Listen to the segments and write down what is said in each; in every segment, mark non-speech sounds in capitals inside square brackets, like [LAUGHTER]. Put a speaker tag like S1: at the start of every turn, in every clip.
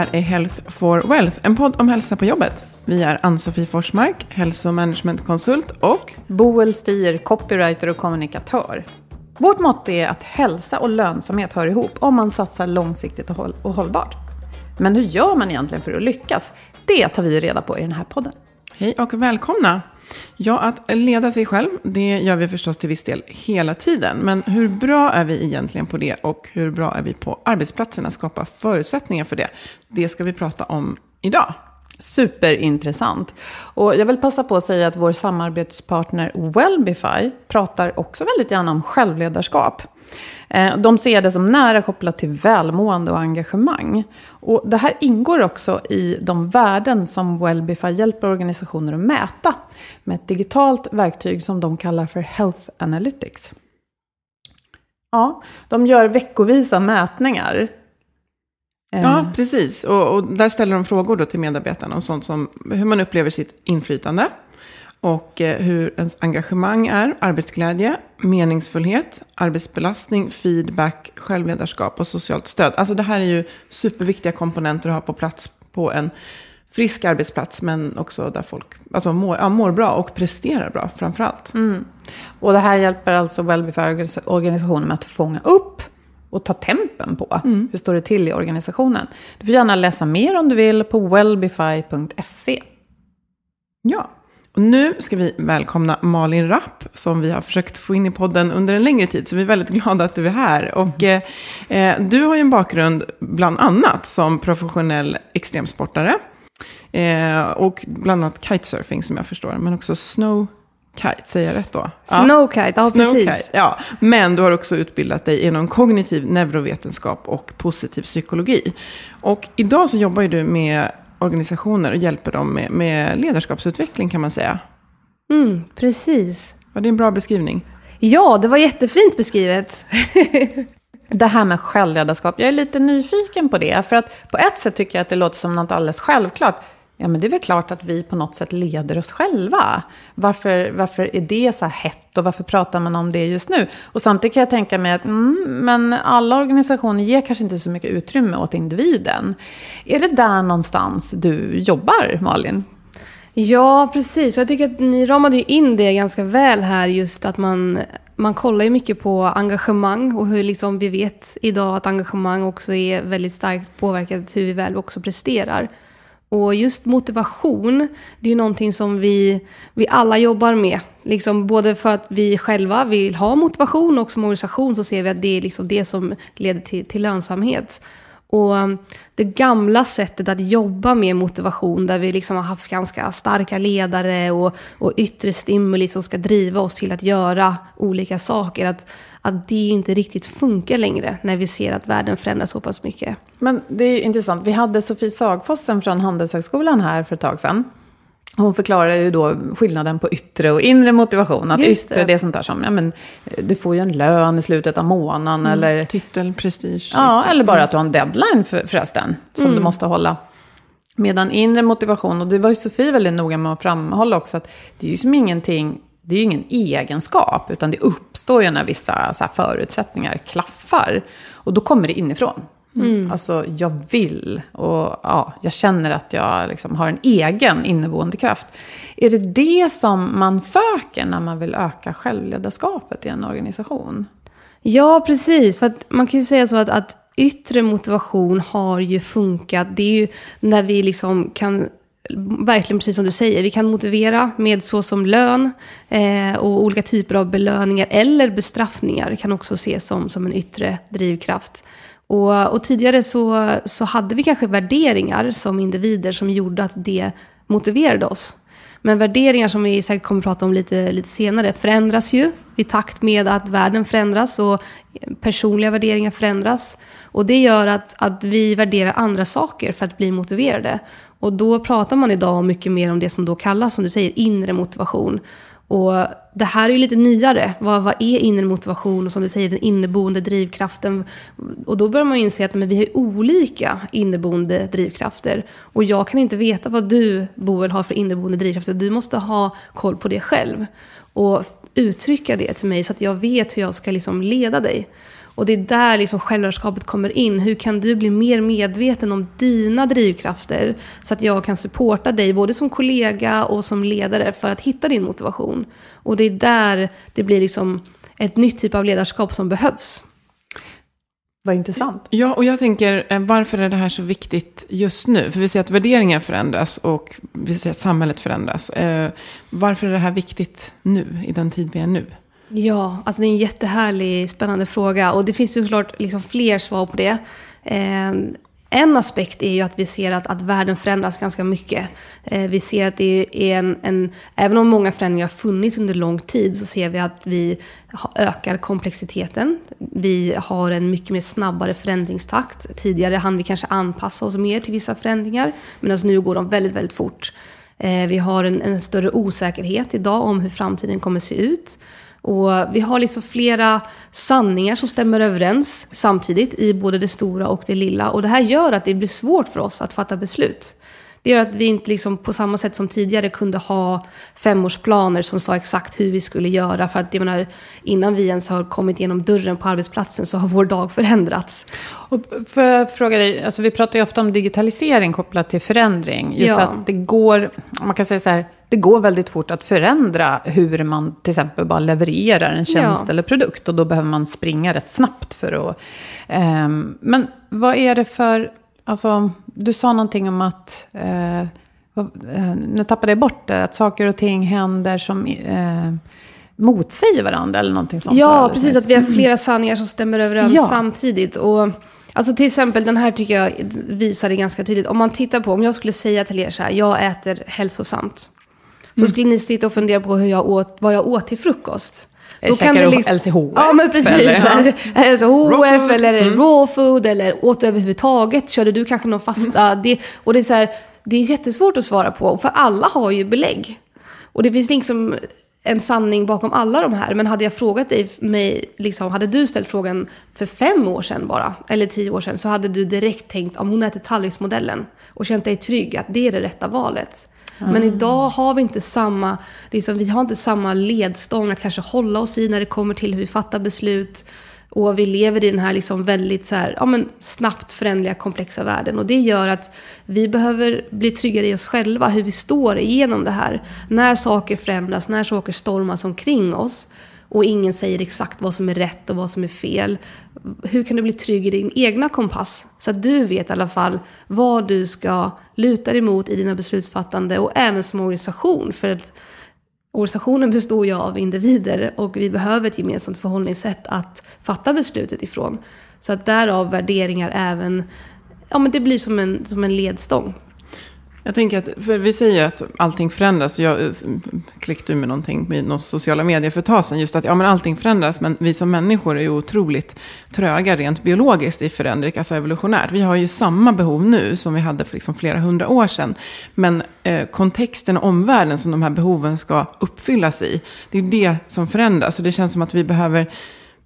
S1: Här är Health for Wealth, en podd om hälsa på jobbet. Vi är Ann-Sofie Forsmark, hälsomanagementkonsult och
S2: Boel Stier, copywriter och kommunikatör. Vårt motto är att hälsa och lönsamhet hör ihop om man satsar långsiktigt och, håll och hållbart. Men hur gör man egentligen för att lyckas? Det tar vi reda på i den här podden.
S1: Hej och välkomna! Ja, att leda sig själv, det gör vi förstås till viss del hela tiden. Men hur bra är vi egentligen på det och hur bra är vi på arbetsplatsen att skapa förutsättningar för det? Det ska vi prata om idag.
S2: Superintressant. Och jag vill passa på att säga att vår samarbetspartner Wellbify pratar också väldigt gärna om självledarskap. Eh, de ser det som nära kopplat till välmående och engagemang. Och det här ingår också i de värden som Wellbify hjälper organisationer att mäta med ett digitalt verktyg som de kallar för Health Analytics. Ja, de gör veckovisa mätningar
S1: Ja, precis. Och, och där ställer de frågor då till medarbetarna om sånt som hur man upplever sitt inflytande. Och eh, hur ens engagemang är, arbetsglädje, meningsfullhet, arbetsbelastning, feedback, självledarskap och socialt stöd. Alltså det här är ju superviktiga komponenter att ha på plats på en frisk arbetsplats. Men också där folk alltså mår, ja, mår bra och presterar bra framför allt.
S2: Och det här hjälper alltså Wellbify-organisationen med att fånga upp och ta tempen på hur står det till i organisationen. Du får gärna läsa mer om du vill på wellbify.se.
S1: Ja, och nu ska vi välkomna Malin Rapp som vi har försökt få in i podden under en längre tid. Så vi är väldigt glada att du är här. Och eh, eh, du har ju en bakgrund bland annat som professionell extremsportare. Eh, och bland annat kitesurfing som jag förstår. Men också snow kite, säger jag rätt då? Ja.
S3: Snowkite, ja precis.
S1: Snowkite, ja. Men du har också utbildat dig inom kognitiv neurovetenskap och positiv psykologi. Och idag så jobbar ju du med organisationer och hjälper dem med, med ledarskapsutveckling kan man säga.
S3: Mm, precis.
S1: Var det en bra beskrivning?
S3: Ja, det var jättefint beskrivet. [LAUGHS]
S2: Det här med självledarskap, jag är lite nyfiken på det. För att på ett sätt tycker jag att det låter som något alldeles självklart. Ja, men det är väl klart att vi på något sätt leder oss själva. Varför, varför är det så här hett och varför pratar man om det just nu? Och samtidigt kan jag tänka mig att mm, men alla organisationer ger kanske inte så mycket utrymme åt individen. Är det där någonstans du jobbar, Malin?
S3: Ja, precis. Och jag tycker att ni ramade ju in det ganska väl här, just att man, man kollar ju mycket på engagemang och hur liksom vi vet idag att engagemang också är väldigt starkt påverkat hur vi väl också presterar. Och just motivation, det är ju någonting som vi, vi alla jobbar med. Liksom både för att vi själva vill ha motivation och som organisation så ser vi att det är liksom det som leder till, till lönsamhet. Och um, det gamla sättet att jobba med motivation där vi liksom har haft ganska starka ledare och, och yttre stimuli som ska driva oss till att göra olika saker. Att, att det inte riktigt funkar längre när vi ser att världen förändras så pass mycket.
S2: Men det är ju intressant. Vi hade Sofie Sagfossen från Handelshögskolan här för ett tag sedan. Hon förklarar ju då skillnaden på yttre och inre motivation. Att
S3: Just
S2: yttre det är sånt där som, ja men eh, du får ju en lön i slutet av månaden eller
S1: Titel, prestige.
S2: Ja, eller bara att du har en deadline för, förresten, som du måste hålla. Medan inre motivation, och det var ju Sofie väldigt noga med att framhålla också, att det är ju som ingenting, det är ju ingen egenskap, utan det uppstår ju när vissa så förutsättningar klaffar. Och då kommer det inifrån. Alltså, jag vill och ja, jag känner att jag liksom har en egen inneboende kraft. Är det det som man söker när man vill öka självledarskapet i en organisation?
S3: Ja, precis. För man kan ju säga så att, att yttre motivation har ju funkat. Det är ju när vi liksom kan, verkligen precis som du säger, vi kan motivera med så som lön eh, och olika typer av belöningar eller bestraffningar kan också ses som, som en yttre drivkraft. Och, och tidigare så, så hade vi kanske värderingar som individer som gjorde att det motiverade oss. Men värderingar som vi säkert kommer att prata om lite, lite senare förändras ju i takt med att världen förändras och personliga värderingar förändras. Och det gör att, att vi värderar andra saker för att bli motiverade. Och då pratar man idag mycket mer om det som då kallas, som du säger, inre motivation. Och det här är ju lite nyare. Vad, vad är inre motivation? Och som du säger, den inneboende drivkraften. Och då börjar man ju inse att men vi har olika inneboende drivkrafter. Och jag kan inte veta vad du, Boel, har för inneboende drivkrafter. Du måste ha koll på det själv. Och uttrycka det till mig så att jag vet hur jag ska liksom leda dig. Och det är där liksom självledarskapet kommer in. Hur kan du bli mer medveten om dina drivkrafter så att jag kan supporta dig både som kollega och som ledare för att hitta din motivation. Och det är där det blir liksom ett nytt typ av ledarskap som behövs.
S2: Vad intressant.
S1: Ja, och jag tänker, eh, varför är det här så viktigt just nu? För vi ser att värderingar förändras och vi ser att samhället förändras. Eh, varför är det här viktigt nu, i den tid vi är nu?
S3: Ja, alltså det är en jättehärlig, spännande fråga. Och det finns ju såklart liksom fler svar på det. Eh, en aspekt är ju att vi ser att, att världen förändras ganska mycket. Eh, vi ser att det är en, en, även om många förändringar har funnits under lång tid, så ser vi att vi ökar komplexiteten. Vi har en mycket mer snabbare förändringstakt. Tidigare hann vi kanske anpassa oss mer till vissa förändringar, medan nu går de väldigt, väldigt fort. Eh, vi har en, en större osäkerhet idag om hur framtiden kommer se ut. Och vi har liksom flera sanningar som stämmer överens samtidigt i både det stora och det lilla. Och det här gör att det blir svårt för oss att fatta beslut. Det gör att vi inte liksom på samma sätt som tidigare kunde ha femårsplaner som sa exakt hur vi skulle göra. För att jag menar, innan vi ens har kommit genom dörren på arbetsplatsen så har vår dag förändrats.
S2: Och för jag fråga dig, alltså vi pratar ju ofta om digitalisering kopplat till förändring. Just
S3: Ja.
S2: att det går, man kan säga så här, det går väldigt fort att förändra hur man till exempel bara levererar en tjänst
S3: Ja.
S2: eller produkt. Och då behöver man springa rätt snabbt för att... ehm, men vad är det för... Alltså, du sa någonting om att... eh, eh, nu tappade jag bort det. Att saker och ting händer som eh, motsäger varandra eller någonting sånt.
S3: Ja, precis. Att vi har flera sanningar som stämmer överens
S2: Ja.
S3: samtidigt. Och, alltså till exempel, den här tycker jag visar det ganska tydligt. Om man tittar på, om jag skulle säga till er så här, jag äter hälsosamt. Så skulle ni sitta och fundera på hur jag åt, vad jag åt till frukost.
S2: Eh, käkar du LCHF,
S3: Ja, men precis.
S2: eller?
S3: här, LCHF eller raw food eller åt överhuvudtaget. Körde du kanske någon fasta? Det, och det är så här, det är jättesvårt att svara på. För alla har ju belägg. Och det finns liksom en sanning bakom alla de här. Men hade jag frågat dig, mig, liksom, hade du ställt frågan för fem år sedan bara, eller tio år sedan, så hade du direkt tänkt om hon äter tallriksmodellen och känt dig trygg att det är det rätta valet. Men idag har vi inte samma, liksom, vi har inte samma ledstång att kanske hålla oss i när det kommer till hur vi fattar beslut. Och vi lever i den här liksom väldigt så här, ja, men snabbt förändliga, komplexa världen. Och det gör att vi behöver bli tryggare i oss själva, hur vi står igenom det här. När saker förändras, när saker stormas omkring oss och ingen säger exakt vad som är rätt och vad som är fel. Hur kan du bli trygg i din egna kompass? Så att du vet i alla fall vad du ska luta dig mot i dina beslutsfattande och även som organisation. För att Organisationen består ju av individer och vi behöver ett gemensamt förhållningssätt att fatta beslutet ifrån. Så att därav värderingar även, ja men det blir som en, som en ledstång.
S1: Jag tänker att, för vi säger att allting förändras. Jag eh, klickade med någonting med någon sociala medier för ett tag sedan. Just att ja, men allting förändras, men vi som människor är ju otroligt tröga rent biologiskt i förändring, alltså evolutionärt. Vi har ju samma behov nu som vi hade för liksom flera hundra år sedan. Men eh, kontexten och omvärlden som de här behoven ska uppfyllas i, det är det som förändras. Och det känns som att vi behöver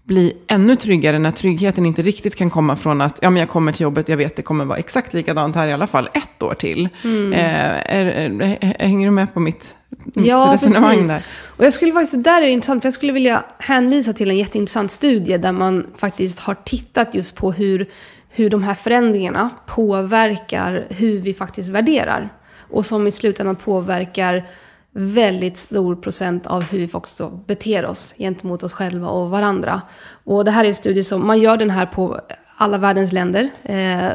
S1: bli ännu tryggare när tryggheten inte riktigt kan komma från att ja, men jag kommer till jobbet, jag vet det kommer vara exakt likadant här i alla fall ett år till. Mm. Eh, är, är, hänger du med på mitt
S3: ja, resonemang precis. där? Och jag skulle faktiskt, där är det intressant, för jag skulle vilja hänvisa till en jätteintressant studie där man faktiskt har tittat just på hur, hur de här förändringarna påverkar hur vi faktiskt värderar. Och som i slutändan påverkar väldigt stor procent av hur vi också beter oss gentemot oss själva och varandra. Och det här är en studie som, man gör den här på alla världens länder eh,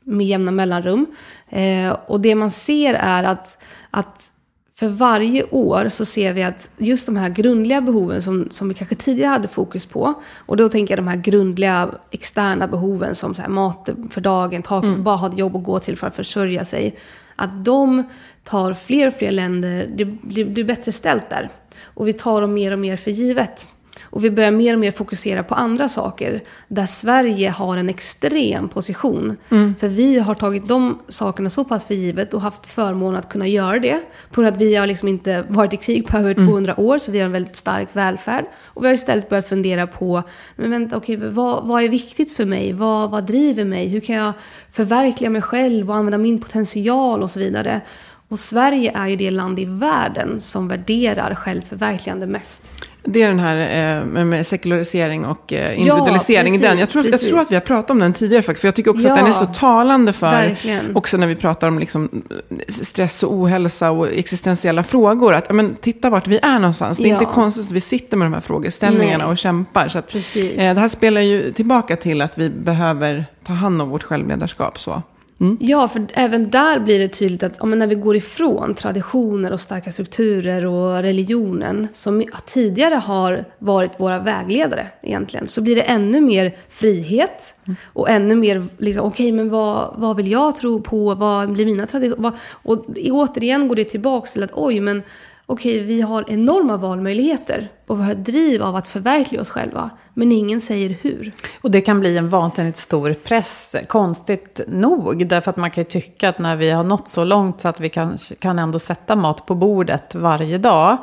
S3: med jämna mellanrum. Eh, och det man ser är att, att för varje år så ser vi att just de här grundliga behoven som, som vi kanske tidigare hade fokus på, och då tänker jag de här grundliga externa behoven som så här, mat för dagen, tak, mm. bara ha ett jobb att gå till för att försörja sig, att de tar fler och fler länder, det blir, det blir bättre ställt där. Och vi tar dem mer och mer för givet. Och vi börjar mer och mer fokusera på andra saker. Där Sverige har en extrem position. Mm. För vi har tagit de sakerna så pass för givet och haft förmånen att kunna göra det. På grund av att vi har liksom inte varit i krig på över 200 mm. år, så vi har en väldigt stark välfärd. Och vi har istället börjat fundera på, men vänta, okej, vad, vad är viktigt för mig? Vad, vad driver mig? Hur kan jag förverkliga mig själv och använda min potential och så vidare? Och Sverige är ju det land i världen som värderar självförverkligande mest.
S1: Det är den här eh, med sekularisering och eh, individualisering. Ja, precis, den. Jag, tror, jag tror att vi har pratat om den tidigare faktiskt. För jag tycker också ja, att den är så talande för, verkligen. också när vi pratar om liksom, stress och ohälsa och existentiella frågor. Att men, titta vart vi är någonstans. Det är inte konstigt att vi sitter med de här frågeställningarna Nej. och kämpar. Så att, eh, det här spelar ju tillbaka till att vi behöver ta hand om vårt självledarskap. Så.
S3: Mm. Ja, för även där blir det tydligt att när vi går ifrån traditioner och starka strukturer och religionen som tidigare har varit våra vägledare egentligen, så blir det ännu mer frihet mm. och ännu mer, liksom, okej, okay, men vad, vad vill jag tro på? Vad blir mina traditioner? Och återigen går det tillbaka till att oj, men okej, vi har enorma valmöjligheter och vi har ett driv av att förverkliga oss själva. Men ingen säger hur.
S2: Och det kan bli en vansinnigt stor press, konstigt nog. Därför att man kan ju tycka att när vi har nått så långt så att vi kan, kan ändå sätta mat på bordet varje dag.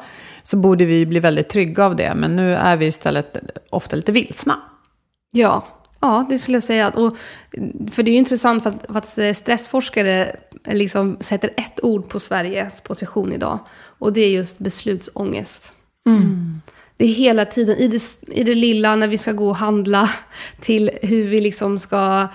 S2: Så borde vi bli väldigt trygga av det. Men nu är vi istället ofta lite vilsna.
S3: Ja, Ja, det skulle jag säga. Och, för det är ju intressant för att, för att stressforskare liksom sätter ett ord på Sveriges position idag. Och det är just beslutsångest. Mm. Det är hela tiden, i det, i det lilla när vi ska gå och handla, till hur vi liksom ska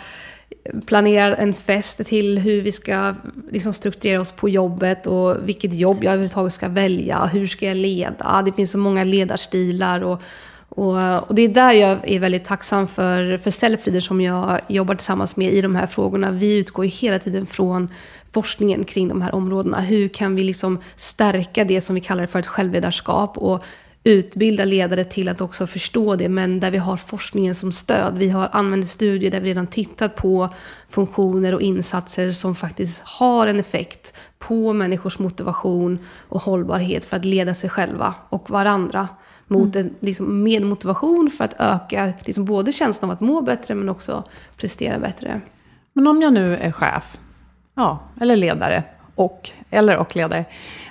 S3: planera en fest, till hur vi ska liksom strukturera oss på jobbet och vilket jobb jag överhuvudtaget ska välja, hur ska jag leda? Det finns så många ledarstilar och och, och, det är där jag är väldigt tacksam för, för Selfreader som jag jobbar tillsammans med i de här frågorna. Vi utgår ju hela tiden från forskningen kring de här områdena. Hur kan vi liksom stärka det som vi kallar för ett självledarskap och utbilda ledare till att också förstå det, men där vi har forskningen som stöd. Vi har använt studier där vi redan tittat på funktioner och insatser som faktiskt har en effekt på människors motivation och hållbarhet för att leda sig själva och varandra mot mm. en, liksom, med motivation för att öka liksom, både känslan av att må bättre men också prestera bättre.
S2: Men om jag nu är chef, ja, eller ledare, och, eller och ledare.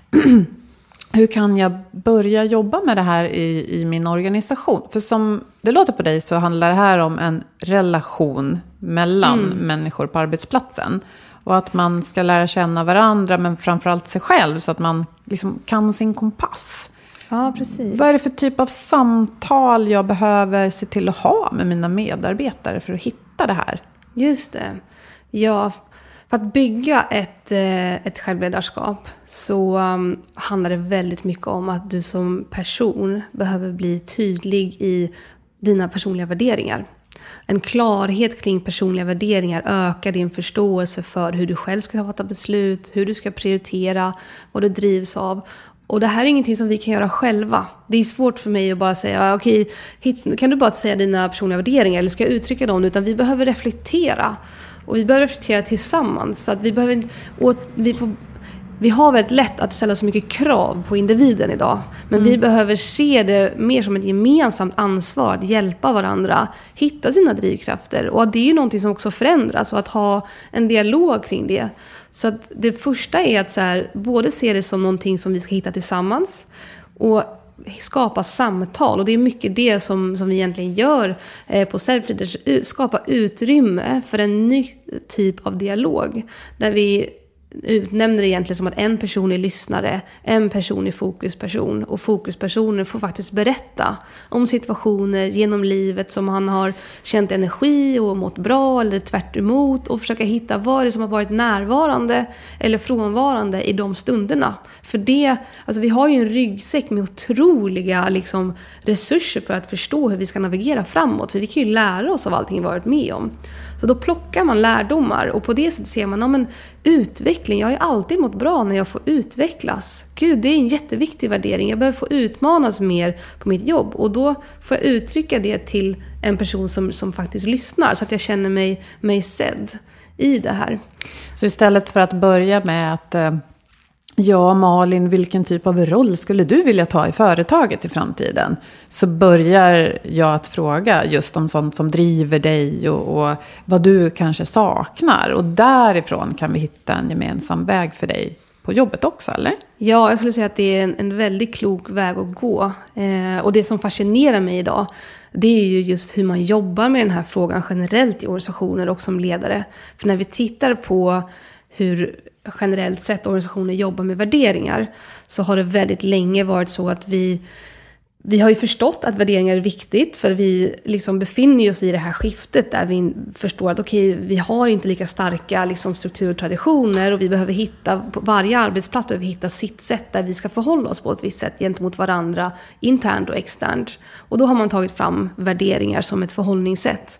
S2: [CLEARS THROAT] hur kan jag börja jobba med det här i, i min organisation? För som det låter på dig så handlar det här om en relation mellan mm. människor på arbetsplatsen. Och att man ska lära känna varandra, men framförallt sig själv, så att man liksom kan sin kompass.
S3: Ja, precis.
S2: Vad är det för typ av samtal jag behöver se till att ha med mina medarbetare för att hitta det här?
S3: Just det. Ja, för att bygga ett, eh, ett självledarskap så um, handlar det väldigt mycket om att du som person behöver bli tydlig i dina personliga värderingar. En klarhet kring personliga värderingar ökar din förståelse för hur du själv ska fatta beslut, hur du ska prioritera, vad du drivs av. Och det här är ingenting som vi kan göra själva. Det är svårt för mig att bara säga, okej, okay, kan du bara säga dina personliga värderingar eller ska jag uttrycka dem? Utan vi behöver reflektera Och vi behöver reflektera tillsammans. Så att vi, behöver, och vi, får, vi har väldigt lätt att ställa så mycket krav på individen idag. Men vi behöver se det mer som ett gemensamt ansvar att hjälpa varandra hitta sina drivkrafter. Och det är ju någonting som också förändras och att ha en dialog kring det. Så att det första är att så här, både se det som någonting som vi ska hitta tillsammans och skapa samtal. Och det är mycket det som, som vi egentligen gör eh, på Selfreaders. Eh, skapa utrymme för en ny typ av dialog. Där vi utnämner det egentligen som att en person är lyssnare, en person är fokusperson och fokuspersonen får faktiskt berätta om situationer genom livet som han har känt energi och mått bra eller tvärt emot och försöka hitta vad det är som har varit närvarande eller frånvarande i de stunderna. För det, alltså vi har ju en ryggsäck med otroliga liksom, resurser för att förstå hur vi ska navigera framåt. För vi kan ju lära oss av allting vi varit med om. Så då plockar man lärdomar och på det sättet ser man, ja men utveckling, jag har ju alltid mått bra när jag får utvecklas. Gud, det är en jätteviktig värdering. Jag behöver få utmanas mer på mitt jobb och då får jag uttrycka det till en person som, som faktiskt lyssnar så att jag känner mig, mig sedd i det här.
S2: Så istället för att börja med att eh, Ja, Malin, vilken typ av roll skulle du vilja ta i företaget i framtiden? Så börjar jag att fråga just om sånt som driver dig och, och, vad du kanske saknar. Och därifrån kan vi hitta en gemensam väg för dig på jobbet också, eller?
S3: Ja, jag skulle säga att det är en, en väldigt klok väg att gå. Eh, och det som fascinerar mig idag, det är ju just hur man jobbar med den här frågan generellt i organisationer och som ledare. För när vi tittar på hur generellt sett organisationer jobbar med värderingar så har det väldigt länge varit så att vi vi har ju förstått att värderingar är viktigt för vi liksom befinner oss i det här skiftet där vi förstår att okej, okay, vi har inte lika starka liksom, strukturer och traditioner och vi behöver hitta, på varje arbetsplats behöver vi hitta sitt sätt där vi ska förhålla oss på ett visst sätt gentemot varandra, internt och externt. Och då har man tagit fram värderingar som ett förhållningssätt.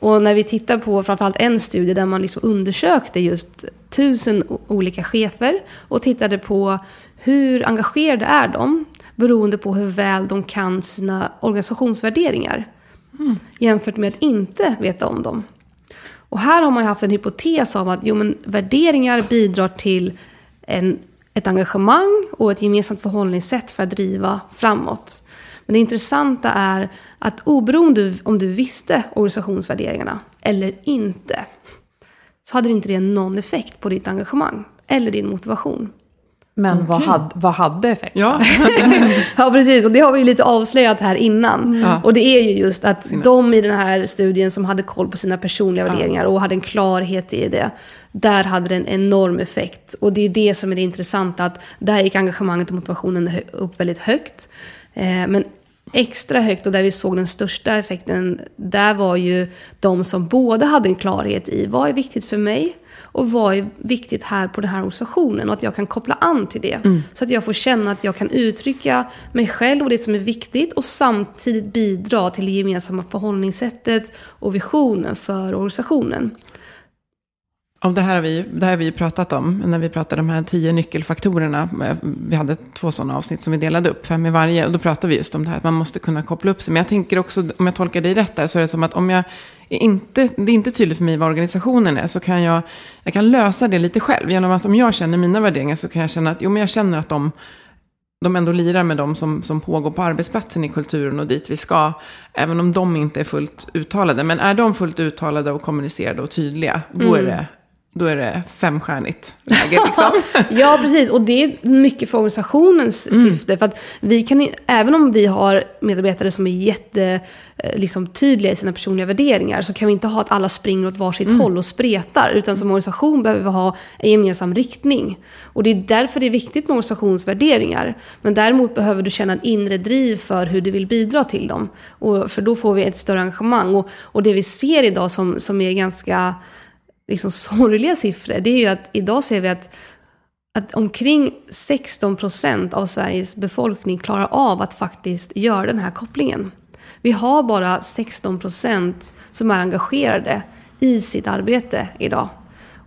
S3: Och när vi tittar på framförallt en studie där man liksom undersökte just tusen olika chefer och tittade på hur engagerade är de beroende på hur väl de kan sina organisationsvärderingar. Mm. Jämfört med att inte veta om dem. Och här har man haft en hypotes om att jo, men värderingar bidrar till en, ett engagemang och ett gemensamt förhållningssätt för att driva framåt. Men det intressanta är att oberoende om du visste organisationsvärderingarna eller inte, så hade inte det någon effekt på ditt engagemang eller din motivation.
S2: Men okay. vad, hade, vad hade effekten?
S1: Ja. [LAUGHS]
S3: ja, precis. Och det har vi lite avslöjat här innan. Mm. Och det är ju just att de i den här studien som hade koll på sina personliga ja. värderingar och hade en klarhet i det, där hade det en enorm effekt. Och det är det som är det intressanta, att där gick engagemanget och motivationen upp väldigt högt. Eh, men extra högt och där vi såg den största effekten, där var ju de som både hade en klarhet i vad är viktigt för mig och vad är viktigt här på den här organisationen och att jag kan koppla an till det. Mm. Så att jag får känna att jag kan uttrycka mig själv och det som är viktigt och samtidigt bidra till det gemensamma förhållningssättet och visionen för organisationen.
S1: Och det här har vi, det här har vi pratat om när vi pratade om de här tio nyckelfaktorerna. Vi hade två sådana avsnitt som vi delade upp, fem i varje. Och då pratade vi just om det här att man måste kunna koppla upp sig. Men jag tänker också, om jag tolkar dig rätt där, så är det som att om jag inte, det är inte tydligt för mig vad organisationen är, så kan jag, jag kan lösa det lite själv. Genom att om jag känner mina värderingar så kan jag känna att, jo men jag känner att de de ändå lirar med de som, som pågår på arbetsplatsen i kulturen och dit vi ska. Även om de inte är fullt uttalade. Men är de fullt uttalade och kommunicerade och tydliga, då mm. är det då är det femstjärnigt läge. Liksom. [LAUGHS]
S3: ja, precis. Och det är mycket för organisationens mm. syfte. För att vi kan, även om vi har medarbetare som är jätte eh, liksom, tydliga i sina personliga värderingar så kan vi inte ha att alla springer åt varsitt mm. håll och spretar. Utan som organisation behöver vi ha en gemensam riktning. Och det är därför det är viktigt med organisationsvärderingar. Men däremot behöver du känna en inre driv för hur du vill bidra till dem. Och, för då får vi ett större engagemang. Och, och det vi ser idag som, som är ganska liksom sorgliga siffror, det är ju att idag ser vi att, att omkring 16 procent av Sveriges befolkning klarar av att faktiskt göra den här kopplingen. Vi har bara 16 procent som är engagerade i sitt arbete idag.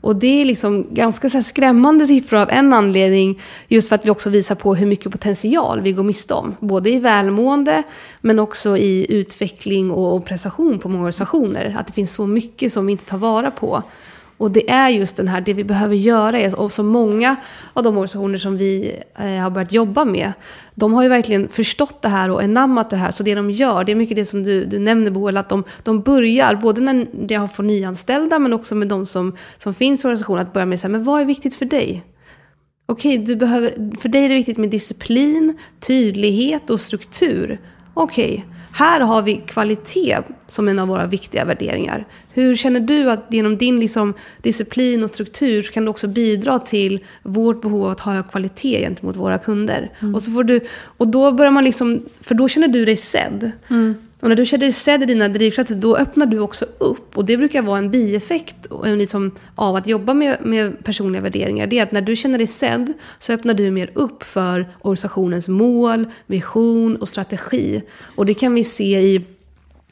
S3: Och det är liksom ganska så skrämmande siffror av en anledning. Just för att vi också visar på hur mycket potential vi går miste om. Både i välmående men också i utveckling och prestation på många organisationer. Att det finns så mycket som vi inte tar vara på. Och det är just den här, det vi behöver göra är, och som många av de organisationer som vi eh, har börjat jobba med, de har ju verkligen förstått det här och enammat det här. Så det de gör, det är mycket det som du, du nämner Boel, att de, de börjar, både när de får nyanställda men också med de som, som finns i organisationen, att börja med så här, men vad är viktigt för dig? Okej, du behöver, för dig är det viktigt med disciplin, tydlighet och struktur. Okej, här har vi kvalitet som en av våra viktiga värderingar. Hur känner du att genom din liksom, disciplin och struktur så kan du också bidra till vårt behov av att ha kvalitet gentemot våra kunder? Mm. Och, så får du, och då börjar man liksom, för då känner du dig sedd. Mm. Och när du känner dig sedd i dina drivkrafter, då öppnar du också upp. Och det brukar vara en bieffekt liksom, av att jobba med, med personliga värderingar. Det är att när du känner dig sedd, så öppnar du mer upp för organisationens mål, vision och strategi. Och det kan vi se i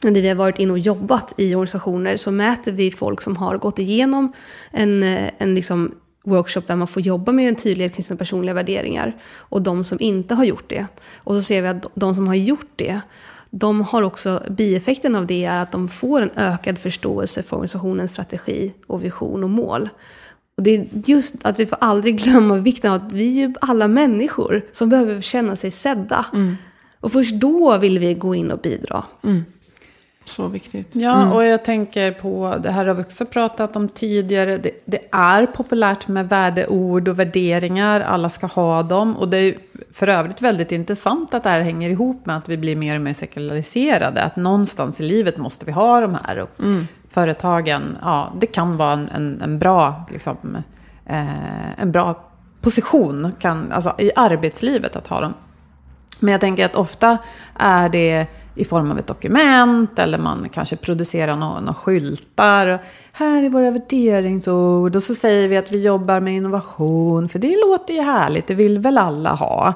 S3: när vi har varit inne och jobbat i organisationer så mäter vi folk som har gått igenom en, eh, en liksom workshop där man får jobba med en tydlighet kring sina personliga värderingar och de som inte har gjort det. Och så ser vi att de som har gjort det de har också, bieffekten av det är att de får en ökad förståelse för organisationens strategi och vision och mål. Och det är just att vi får aldrig glömma vikten av att vi är alla människor som behöver känna sig sedda. Mm. Och först då vill vi gå in och bidra.
S1: Mm. Så viktigt.
S2: Ja, mm. och jag tänker på, det här har vi också pratat om tidigare, det, det, är populärt med värdeord och värderingar, alla ska ha dem. Och det är för övrigt väldigt intressant att det här hänger ihop med att vi blir mer och mer sekulariserade. Att någonstans i livet måste vi ha de här. Och mm. Företagen, ja, det kan vara en, en, en bra, liksom, eh, en bra position kan, alltså, i arbetslivet att ha dem. Men jag tänker att ofta är det i form av ett dokument eller man kanske producerar några, skyltar. Här är våra värderingsord och så säger vi att vi jobbar med innovation för det låter ju härligt, det vill väl alla ha.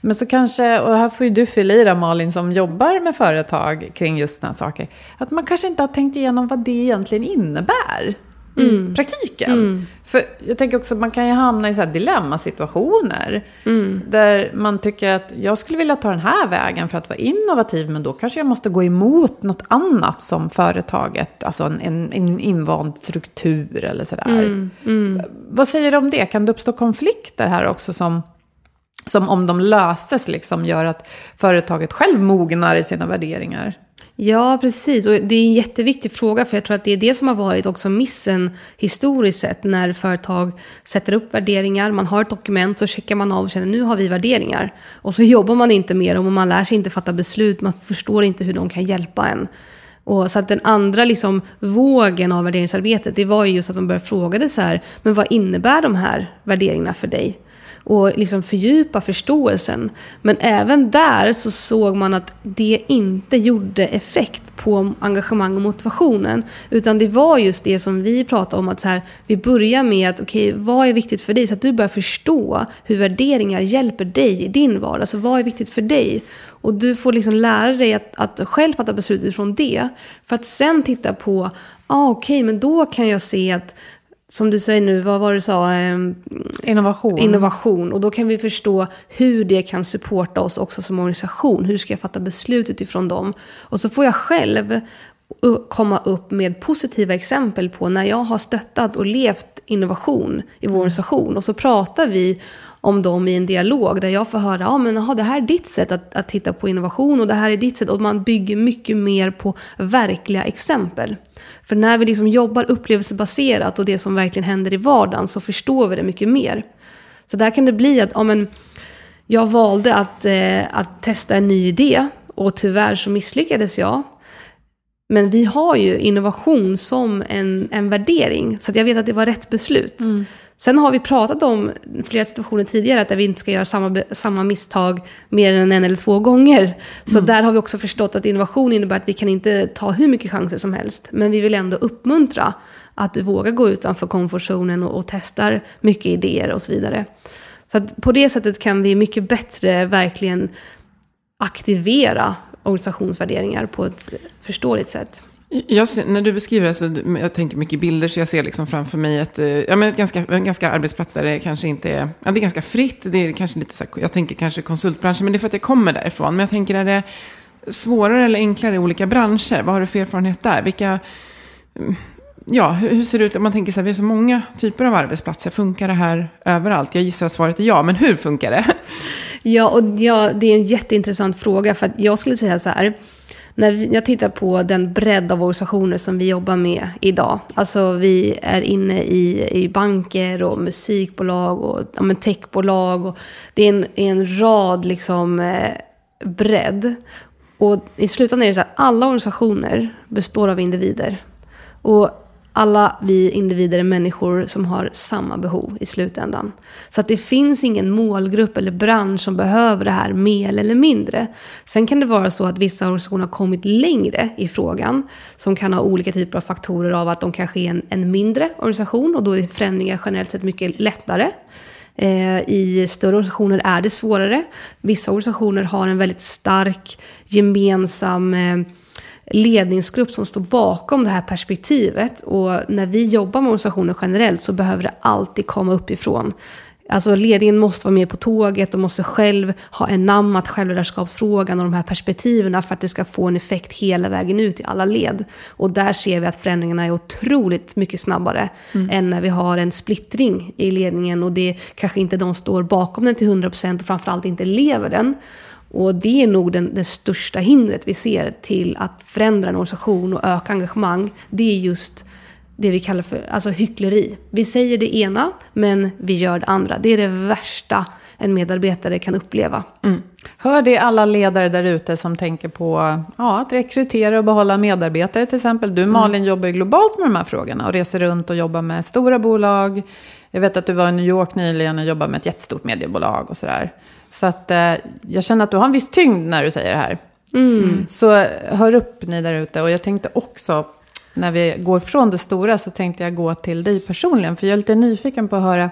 S2: Men så kanske, och här får ju du fylla i det Malin som jobbar med företag kring just sådana saker, att man kanske inte har tänkt igenom vad det egentligen innebär mm. praktiken. Mm. För jag tänker också att man kan ju hamna i så här dilemmasituationer. Mm. Där man tycker att jag skulle vilja ta den här vägen för att vara innovativ. Men då kanske jag måste gå emot något annat som företaget. Alltså en, en, en invand struktur eller sådär. Mm. Mm. Vad säger du om det? Kan det uppstå konflikter här också som som om de löses liksom gör att företaget själv mognar i sina värderingar?
S3: Ja, precis. Och det är en jätteviktig fråga, för jag tror att det är det som har varit också missen historiskt sett, när företag sätter upp värderingar, man har ett dokument, så checkar man av och känner nu har vi värderingar. Och så [LAUGHS] jobbar man inte med dem och man lär sig inte fatta beslut, man förstår inte hur de kan hjälpa en. Och så att den andra liksom vågen av värderingsarbetet, det var ju just att man började fråga det så här, men vad innebär de här värderingarna för dig? Och liksom fördjupa förståelsen. Men även där så såg man att det inte gjorde effekt på engagemang och motivationen. Utan det var just det som vi pratade om, att så här, vi börjar med att okej, okay, vad är viktigt för dig? Så att du börjar förstå hur värderingar hjälper dig i din vardag. Så vad är viktigt för dig? Och du får liksom lära dig att, att själv fatta beslut utifrån det. För att sen titta på, ah, okej, okay, men då kan jag se att som du säger nu, vad var det du sa?
S2: Ehm, innovation.
S3: Innovation. Och då kan vi förstå hur det kan supporta oss också som organisation. Hur ska jag fatta beslut utifrån dem? Och så får jag själv komma upp med positiva exempel på när jag har stöttat och levt innovation i vår organisation. Och så pratar vi om dem i en dialog där jag får höra, ja men aha, det här är ditt sätt att, att titta på innovation och det här är ditt sätt. Och man bygger mycket mer på verkliga exempel. För när vi liksom jobbar upplevelsebaserat och det som verkligen händer i vardagen så förstår vi det mycket mer. Så där kan det bli att, ja men, jag valde att, eh, att testa en ny idé och tyvärr så misslyckades jag. Men vi har ju innovation som en, en värdering, så jag vet att det var rätt beslut. Mm. Sen har vi pratat om flera situationer tidigare, att vi inte ska göra samma, samma misstag mer än en eller två gånger. Så mm. där har vi också förstått att innovation innebär att vi kan inte ta hur mycket chanser som helst. Men vi vill ändå uppmuntra att du vågar gå utanför komfortzonen och, och testar mycket idéer och så vidare. Så på det sättet kan vi mycket bättre verkligen aktivera organisationsvärderingar på ett förståeligt sätt.
S1: Jag ser, när du beskriver det så jag tänker mycket bilder så jag ser liksom framför mig ett, eh, ja, men ett ganska, en ganska arbetsplats där det kanske inte är, ja det är ganska fritt, det är kanske lite så jag tänker kanske konsultbranschen, men det är för att jag kommer därifrån. Men jag tänker är det svårare eller enklare i olika branscher? Vad har du för erfarenhet där? Vilka, mm, ja, hur, hur ser det ut? Om man tänker så här, vi har så många typer av arbetsplatser. Funkar det här överallt? Jag gissar att svaret är ja, men hur funkar det?
S3: Ja, och ja, det är en jätteintressant fråga. För att jag skulle säga så här. När jag tittar på den bredd av organisationer som vi jobbar med idag. Alltså vi är inne i, i banker och musikbolag och ja, men techbolag. Och det är en, en rad liksom, eh, bredd. Och i slutändan är det så att alla organisationer består av individer. Och alla vi individer är människor som har samma behov i slutändan. Så att det finns ingen målgrupp eller bransch som behöver det här mer eller mindre. Sen kan det vara så att vissa organisationer har kommit längre i frågan. Som kan ha olika typer av faktorer av att de kanske är en, en mindre organisation och då är förändringar generellt sett mycket lättare. Eh, I större organisationer är det svårare. Vissa organisationer har en väldigt stark gemensam eh, ledningsgrupp som står bakom det här perspektivet. Och när vi jobbar med organisationer generellt så behöver det alltid komma uppifrån. Alltså ledningen måste vara med på tåget och måste själv ha enammat självledarskapsfrågan och de här perspektiven för att det ska få en effekt hela vägen ut i alla led. Och där ser vi att förändringarna är otroligt mycket snabbare mm. än när vi har en splittring i ledningen och det kanske inte de står bakom den till 100% och framförallt inte lever den. Och det är nog den, det största hindret vi ser till att förändra en organisation och öka engagemang. Det är just det vi kallar för alltså hyckleri. Vi säger det ena, men vi gör det andra. Det är det värsta en medarbetare kan uppleva.
S2: Mm. Hör det alla ledare där ute som tänker på ja, att rekrytera och behålla medarbetare till exempel. Du Malin mm. jobbar ju globalt med de här frågorna och reser runt och jobbar med stora bolag. Jag vet att du var i New York nyligen och jobbade med ett jättestort mediebolag och sådär. Så att eh, jag känner att du har en viss tyngd när du säger det här. Mm. Så hör upp ni där ute. Och jag tänkte också, när vi går från det stora så tänkte jag gå till dig personligen. För jag är lite nyfiken på att höra.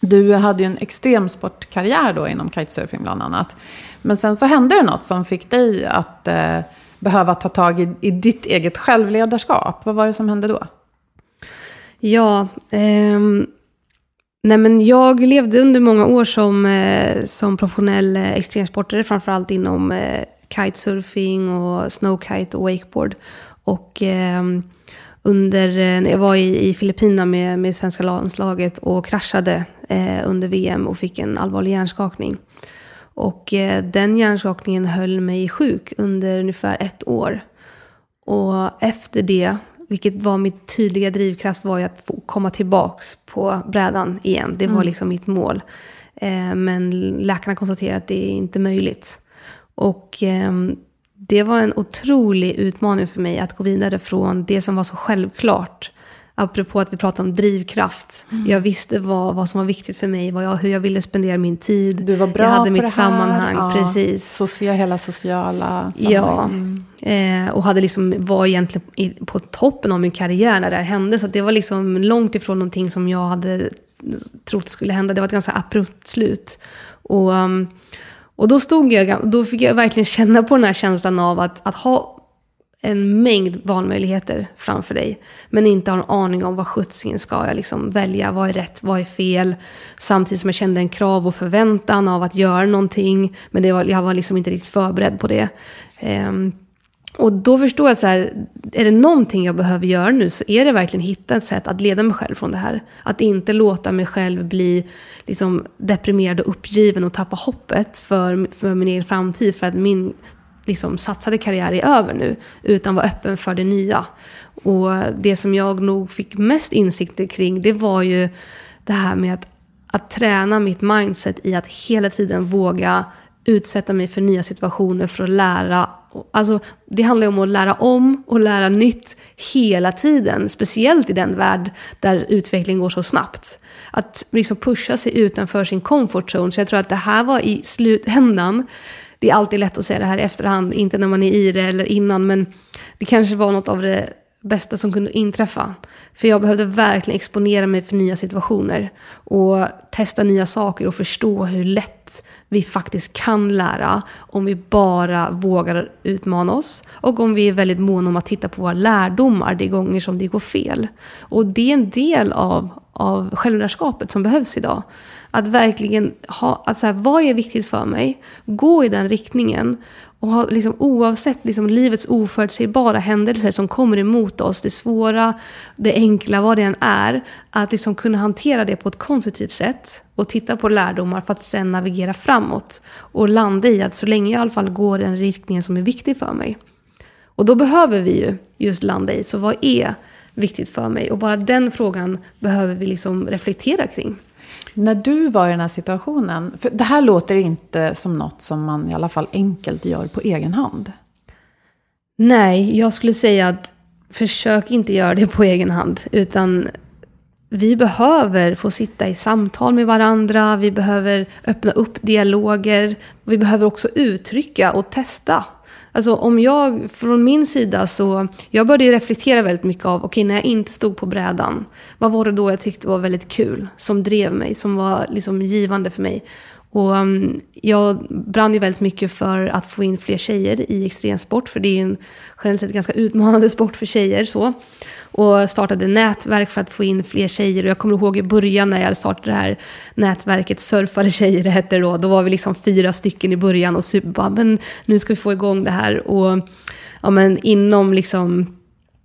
S2: Du hade ju en extremsportkarriär då inom kitesurfing bland annat. Men sen så hände det något som fick dig att eh, behöva ta tag i, i ditt eget självledarskap. Vad var det som hände då?
S3: Ja, ehm Nej, men jag levde under många år som, eh, som professionell eh, extremsportare, framförallt inom eh, kitesurfing och snowkite och wakeboard. Och ehm, eh, under, när jag var i, i Filippinerna med, med svenska landslaget och kraschade eh, under VM och fick en allvarlig hjärnskakning. Och eh, den hjärnskakningen höll mig sjuk under ungefär ett år. Och efter det vilket var mitt tydliga drivkraft var ju att få komma tillbaks på brädan igen. Det var mm. liksom mitt mål. Eh, men läkarna konstaterade att det är inte möjligt. Och eh, det var en otrolig utmaning för mig att gå vidare från det som var så självklart Apropå att vi pratade om drivkraft. Mm. Jag visste vad, vad som var viktigt för mig, vad jag, hur jag ville spendera min tid.
S2: Du var bra
S3: jag hade
S2: på
S3: mitt
S2: det
S3: här. sammanhang, ja, precis.
S2: Socia, hela sociala
S3: sammanhang. Ja, mm. eh, och hade liksom, var egentligen i, på toppen av min karriär när det här hände. Så det var liksom långt ifrån någonting som jag hade trott skulle hända. Det var ett ganska abrupt slut. Och, um, och då stod jag, då fick jag verkligen känna på den här känslan av att, att ha en mängd valmöjligheter framför dig. Men inte har en aning om vad sjuttsingen ska jag liksom välja, vad är rätt, vad är fel. Samtidigt som jag kände en krav och förväntan av att göra någonting. Men det var, jag var liksom inte riktigt förberedd på det. Um, och då förstår jag så här, är det någonting jag behöver göra nu så är det verkligen hitta ett sätt att leda mig själv från det här. Att inte låta mig själv bli liksom deprimerad och uppgiven och tappa hoppet för, för min egen framtid. För att min liksom satsade karriär är över nu, utan var öppen för det nya. Och det som jag nog fick mest insikter kring, det var ju det här med att, att träna mitt mindset i att hela tiden våga utsätta mig för nya situationer för att lära. Alltså, det handlar ju om att lära om och lära nytt hela tiden. Speciellt i den värld där utvecklingen går så snabbt. Att liksom pusha sig utanför sin comfort zone. Så jag tror att det här var i slutändan det är alltid lätt att säga det här i efterhand, inte när man är i det eller innan, men det kanske var något av det bästa som kunde inträffa. För jag behövde verkligen exponera mig för nya situationer och testa nya saker och förstå hur lätt vi faktiskt kan lära om vi bara vågar utmana oss och om vi är väldigt måna om att titta på våra lärdomar de gånger som det går fel. Och det är en del av, av självlärskapet som behövs idag. Att verkligen ha, att så här, vad är viktigt för mig? Gå i den riktningen. Och ha, liksom, oavsett liksom, livets oförutsägbara händelser som kommer emot oss, det svåra, det enkla, vad det än är, att liksom kunna hantera det på ett konstruktivt sätt och titta på lärdomar för att sen navigera framåt och landa i att så länge jag i alla fall går i den riktningen som är viktig för mig. Och då behöver vi ju just landa i, så vad är viktigt för mig? Och bara den frågan behöver vi liksom reflektera kring.
S2: När du var i den här situationen, för det här låter inte som något som man i alla fall enkelt gör på egen hand.
S3: Nej, jag skulle säga att försök inte göra det på egen hand, utan vi behöver få sitta i samtal med varandra, vi behöver öppna upp dialoger, vi behöver också uttrycka och testa Alltså om jag, från min sida så, jag började ju reflektera väldigt mycket av, okej okay, när jag inte stod på brädan, vad var det då jag tyckte var väldigt kul, som drev mig, som var liksom givande för mig? Och um, jag brann ju väldigt mycket för att få in fler tjejer i extremsport, för det är en generellt sett ganska utmanande sport för tjejer. Så. Och startade nätverk för att få in fler tjejer. Och jag kommer ihåg i början när jag startade det här nätverket, Surfare tjejer det hette då. Då var vi liksom fyra stycken i början och super, bara, men nu ska vi få igång det här. Och ja, men inom liksom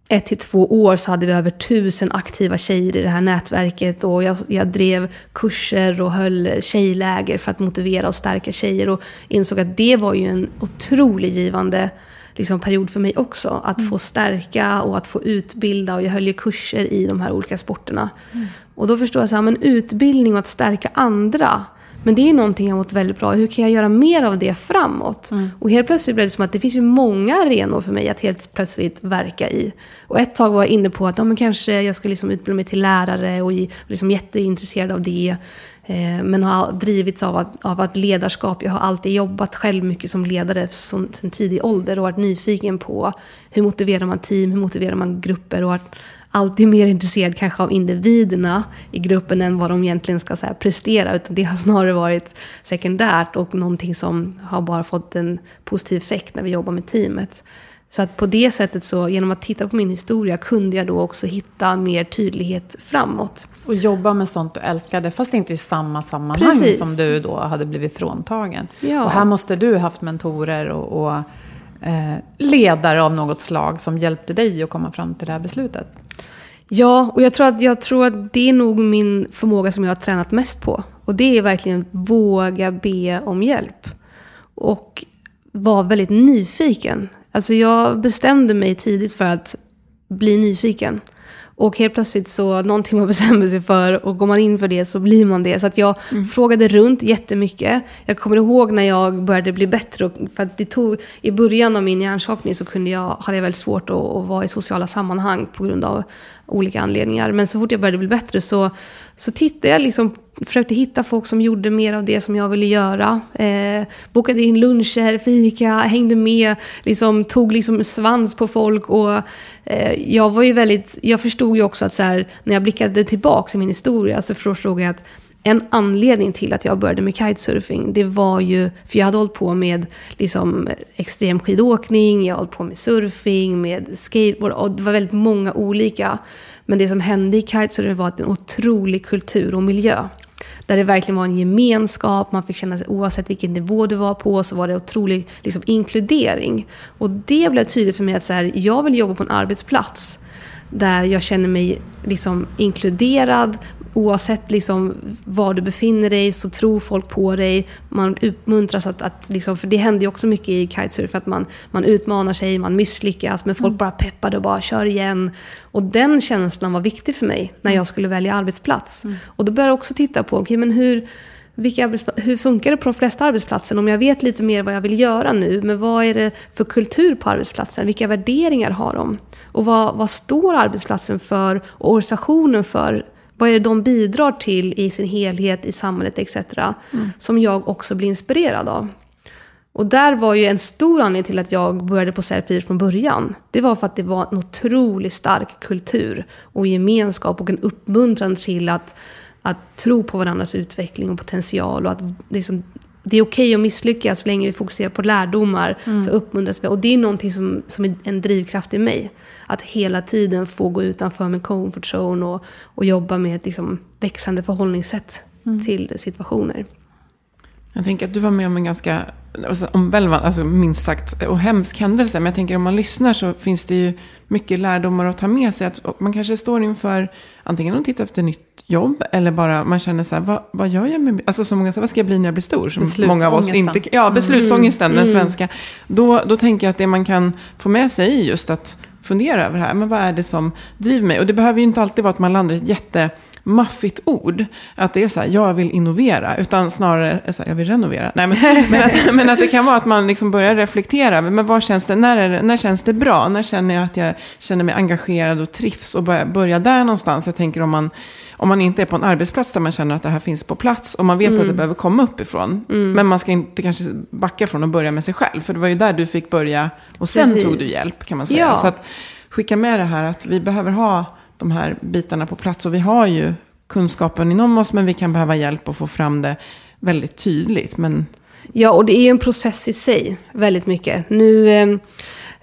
S3: ett till två år så hade vi över tusen aktiva tjejer i det här nätverket och jag, jag, drev kurser och höll tjejläger för att motivera och stärka tjejer och insåg att det var ju en otroligt givande liksom, period för mig också. Att mm. få stärka och att få utbilda och jag höll ju kurser i de här olika sporterna. Mm. Och då förstår jag så här, men utbildning och att stärka andra men det är någonting jag mått väldigt bra Hur kan jag göra mer av det framåt? Mm. Och helt plötsligt blev det som att det finns ju många arenor för mig att helt plötsligt verka i. Och ett tag var jag inne på att ja, men kanske jag ska liksom utbilda mig till lärare och är liksom jätteintresserad av det. Eh, men har drivits av att, av att ledarskap, jag har alltid jobbat själv mycket som ledare som, sen tidig ålder och varit nyfiken på hur motiverar man team, hur motiverar man grupper och varit alltid mer intresserad kanske av individerna i gruppen än vad de egentligen ska så här, prestera. Utan det har snarare varit sekundärt och någonting som har bara fått en positiv effekt när vi jobbar med teamet. Så att på det sättet så, genom att titta på min historia, kunde jag då också hitta mer tydlighet framåt.
S2: Och jobba med sånt du älskade, fast inte i samma sammanhang Precis. som du då hade blivit fråntagen. Ja. Och här måste du ha haft mentorer och, och Eh, ledare av något slag som hjälpte dig att komma fram till det här beslutet.
S3: Ja, och jag tror, att, jag tror att det är nog min förmåga som jag har tränat mest på. Och det är verkligen våga be om hjälp. Och vara väldigt nyfiken. Alltså jag bestämde mig tidigt för att bli nyfiken. Och helt plötsligt så, någonting man bestämmer sig för och går man in för det så blir man det. Så att jag mm. frågade runt jättemycket. Jag kommer ihåg när jag började bli bättre. För att det tog, I början av min hjärnskakning så kunde jag, hade jag väldigt svårt att, att vara i sociala sammanhang på grund av olika anledningar. Men så fort jag började bli bättre så, så tittade jag liksom, försökte hitta folk som gjorde mer av det som jag ville göra. Eh, bokade in luncher, fika, hängde med, liksom, tog liksom svans på folk. Och eh, jag var ju väldigt, jag förstod ju också att så här, när jag blickade tillbaka i min historia så förstod jag att en anledning till att jag började med kitesurfing, det var ju, för jag hade hållit på med liksom extrem skidåkning, jag hade hållit på med surfing, med skateboard, och det var väldigt många olika. Men det som hände i kitesurfing var att det var en otrolig kultur och miljö. Där det verkligen var en gemenskap, man fick känna sig oavsett vilken nivå du var på så var det otrolig liksom, inkludering. Och det blev tydligt för mig att så här, jag vill jobba på en arbetsplats där jag känner mig liksom inkluderad, oavsett liksom var du befinner dig så tror folk på dig. Man uppmuntras att, att liksom, för det händer ju också mycket i kitesurf, att man, man utmanar sig, man misslyckas, men folk mm. bara peppade och bara kör igen. Och den känslan var viktig för mig när jag skulle välja arbetsplats. Mm. Och då började jag också titta på, okay, men hur, vilka hur funkar det på de flesta arbetsplatser? Om jag vet lite mer vad jag vill göra nu, men vad är det för kultur på arbetsplatsen? Vilka värderingar har de? Och vad, vad står arbetsplatsen för och organisationen för? Vad är det de bidrar till i sin helhet, i samhället etc. Mm. Som jag också blir inspirerad av. Och där var ju en stor anledning till att jag började på Serpir från början. Det var för att det var en otroligt stark kultur och gemenskap och en uppmuntran till att, att tro på varandras utveckling och potential. Och att liksom, det är okej okay att misslyckas så länge vi fokuserar på lärdomar. Mm. Så uppmuntras vi. Och det är någonting som, som är en drivkraft i mig att hela tiden få gå utanför min comfort zone och, och jobba med ett liksom, växande förhållningssätt till situationer.
S1: Jag tänker att du var med om en ganska alltså, omvälvande, alltså minst sagt, och hemsk händelse. Men jag tänker om man lyssnar så finns det ju mycket lärdomar att ta med sig. Att man kanske står inför, antingen att titta efter nytt jobb, eller bara man känner så här, vad, vad gör jag med, alltså så många säger, vad ska jag bli när jag blir stor? Som många av oss inte, ja, beslutsångesten, mm. den svenska. Då, då tänker jag att det man kan få med sig är just att fundera över här, men vad är det som driver mig? Och det behöver ju inte alltid vara att man landar i ett jätte maffigt ord. Att det är så här, jag vill innovera, utan snarare så här, jag vill renovera. Nej, men, [LAUGHS] men, att, men att det kan vara att man liksom börjar reflektera. Men vad känns det, när, är när känns det bra? När känner jag att jag känner mig engagerad och trivs? Och börja, börja där någonstans. Jag tänker om man, om man inte är på en arbetsplats där man känner att det här finns på plats. Och man vet mm. att det behöver komma uppifrån. Mm. Men man ska inte kanske backa från att börja med sig själv. För det var ju där du fick börja. Och sen Precis. tog du hjälp kan man säga. Ja. Så att, skicka med det här att vi behöver ha de här bitarna på plats. Och vi har ju kunskapen inom oss, men vi kan behöva hjälp att få fram det väldigt tydligt. Men...
S3: Ja, och det är ju en process i sig, väldigt mycket. Nu... Eh,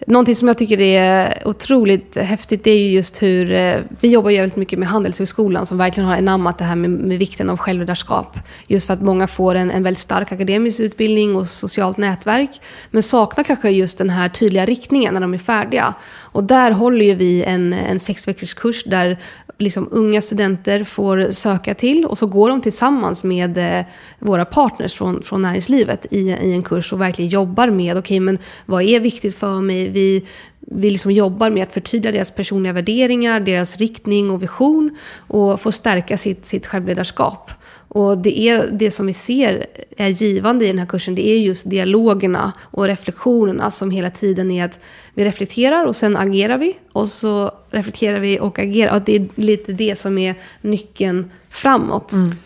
S3: Någonting som jag tycker är otroligt häftigt det är ju just hur, eh, vi jobbar ju väldigt mycket med Handelshögskolan som verkligen har enammat det här med, med vikten av självledarskap. Just för att många får en, en väldigt stark akademisk utbildning och socialt nätverk, men saknar kanske just den här tydliga riktningen när de är färdiga. Och där håller ju vi en, en sex kurs där liksom unga studenter får söka till och så går de tillsammans med eh, våra partners från, från näringslivet i, i en kurs och verkligen jobbar med, okej okay, men vad är viktigt för mig? Vi, vi liksom jobbar med att förtydliga deras personliga värderingar, deras riktning och vision och få stärka sitt, sitt självledarskap. Och det, är, det som vi ser är givande i den här kursen, det är just dialogerna och reflektionerna som hela tiden är att vi reflekterar och sen agerar vi. Och så reflekterar vi och agerar. Och det är lite det som är nyckeln framåt. Mm.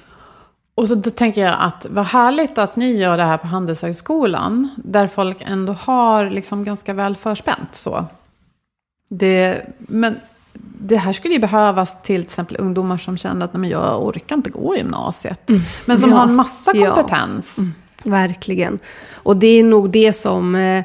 S2: Och så då tänker jag att vad härligt att ni gör det här på Handelshögskolan. Där folk ändå har liksom ganska väl förspänt. Så. Det, men det här skulle ju behövas till exempel ungdomar som känner att nej, jag orkar inte gå gymnasiet. Mm. Men som ja. har en massa kompetens. Ja. Mm.
S3: Verkligen. Och det är nog det som... Eh,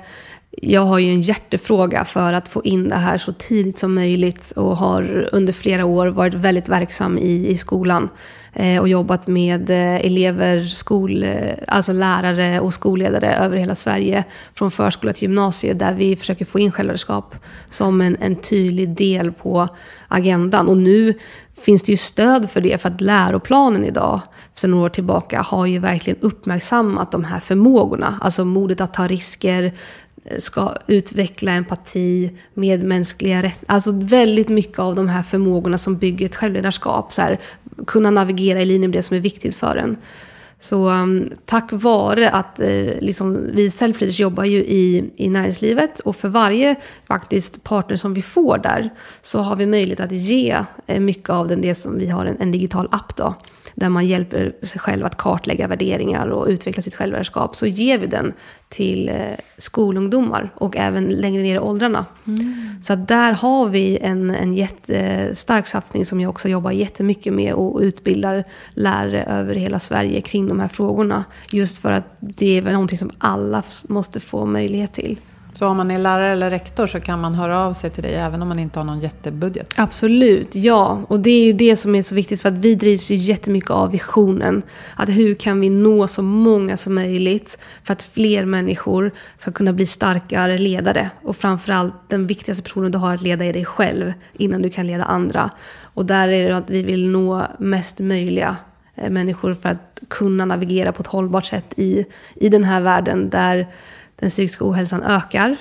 S3: jag har ju en hjärtefråga för att få in det här så tidigt som möjligt och har under flera år varit väldigt verksam i, i skolan Eh, och jobbat med eh, elever, skol, eh, alltså lärare och skolledare över hela Sverige från förskola till gymnasiet där vi försöker få in självledarskap som en, en tydlig del på agendan. Och nu finns det ju stöd för det för att läroplanen idag sedan några år tillbaka har ju verkligen uppmärksammat de här förmågorna. Alltså modet att ta risker, eh, ska utveckla empati, medmänskliga rätt. Alltså väldigt mycket av de här förmågorna som bygger ett självledarskap. Så här, kunna navigera i linje med det som är viktigt för en. Så um, tack vare att eh, liksom, vi Selfleaders jobbar ju i, i näringslivet och för varje faktiskt partner som vi får där så har vi möjlighet att ge eh, mycket av den, det som vi har en, en digital app då där man hjälper sig själv att kartlägga värderingar och utveckla sitt självvärdskap, så ger vi den till eh, skolungdomar och även längre ner i åldrarna. Mm. Så där har vi en, en jättestark satsning som jag också jobbar jättemycket med och utbildar lärare över hela Sverige kring de här frågorna. Just för att det är väl någonting som alla måste få möjlighet till.
S2: Så om man är lärare eller rektor så kan man höra av sig till dig även om man inte har någon jättebudget?
S3: Absolut, ja. Och det är ju det som är så viktigt för att vi drivs ju jättemycket av visionen. Att hur kan vi nå så många som möjligt för att fler människor ska kunna bli starkare ledare. Och framförallt den viktigaste personen du har att leda är dig själv innan du kan leda andra. Och där är det att vi vill nå mest möjliga eh, människor för att kunna navigera på ett hållbart sätt i, i den här världen där den psykiska ohälsan ökar.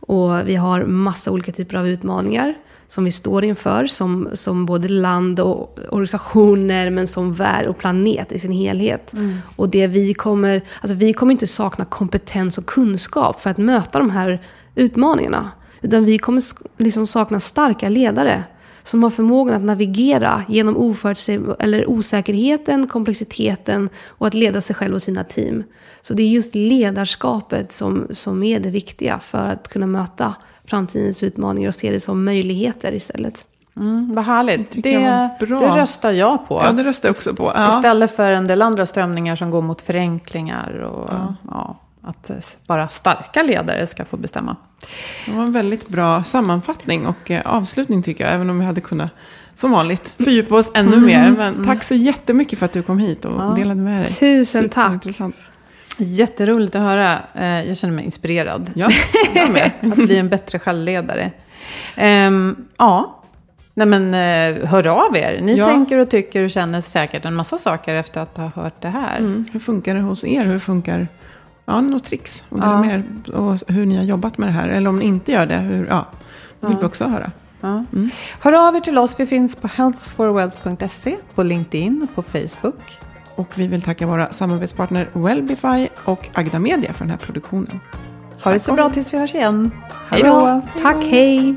S3: Och vi har massa olika typer av utmaningar som vi står inför som, som både land och organisationer men som värld och planet i sin helhet. Mm. Och det vi kommer, alltså vi kommer inte sakna kompetens och kunskap för att möta de här utmaningarna. Utan vi kommer liksom sakna starka ledare som har förmågan att navigera genom eller osäkerheten, komplexiteten och att leda sig själv och sina team. Så det är just ledarskapet som, som är det viktiga för att kunna möta framtidens utmaningar och se det som möjligheter istället.
S2: Mm, vad härligt. Det, det, röstar jag på.
S1: Ja, det röstar jag också på. Ja.
S2: Istället för en del andra strömningar som går mot förenklingar och ja. Ja, att bara starka ledare ska få bestämma.
S1: Det var en väldigt bra sammanfattning och eh, avslutning tycker jag. Även om vi hade kunnat som vanligt fördjupa oss ännu mer. Men tack så jättemycket för att du kom hit och delade med dig.
S3: Tusen tack.
S2: Jätteroligt att höra. Eh, Jag känner mig inspirerad.
S1: Ja, jag med. [LAUGHS]
S2: att bli en bättre självledare. Ehm, ja, Nej, men eh, hör av er. Ni
S1: Ja.
S2: tänker och tycker och känner säkert en massa saker efter att ha hört det här.
S1: Mm. Hur funkar det hos er? Hur funkar ja, något tricks? Och, dela
S2: Ja.
S1: med er, och hur ni har jobbat med det här. Eller om ni inte gör det, hur, ja, det vill vi också höra.
S2: Ja. Hör av er till oss. Vi finns på healthforwealth.se, på LinkedIn och på Facebook.
S1: Och vi vill tacka våra samarbetspartner Wellbify och Agda Media för den här produktionen.
S2: Ha det så bra tills vi hörs igen. Hej då!
S3: Tack, hej.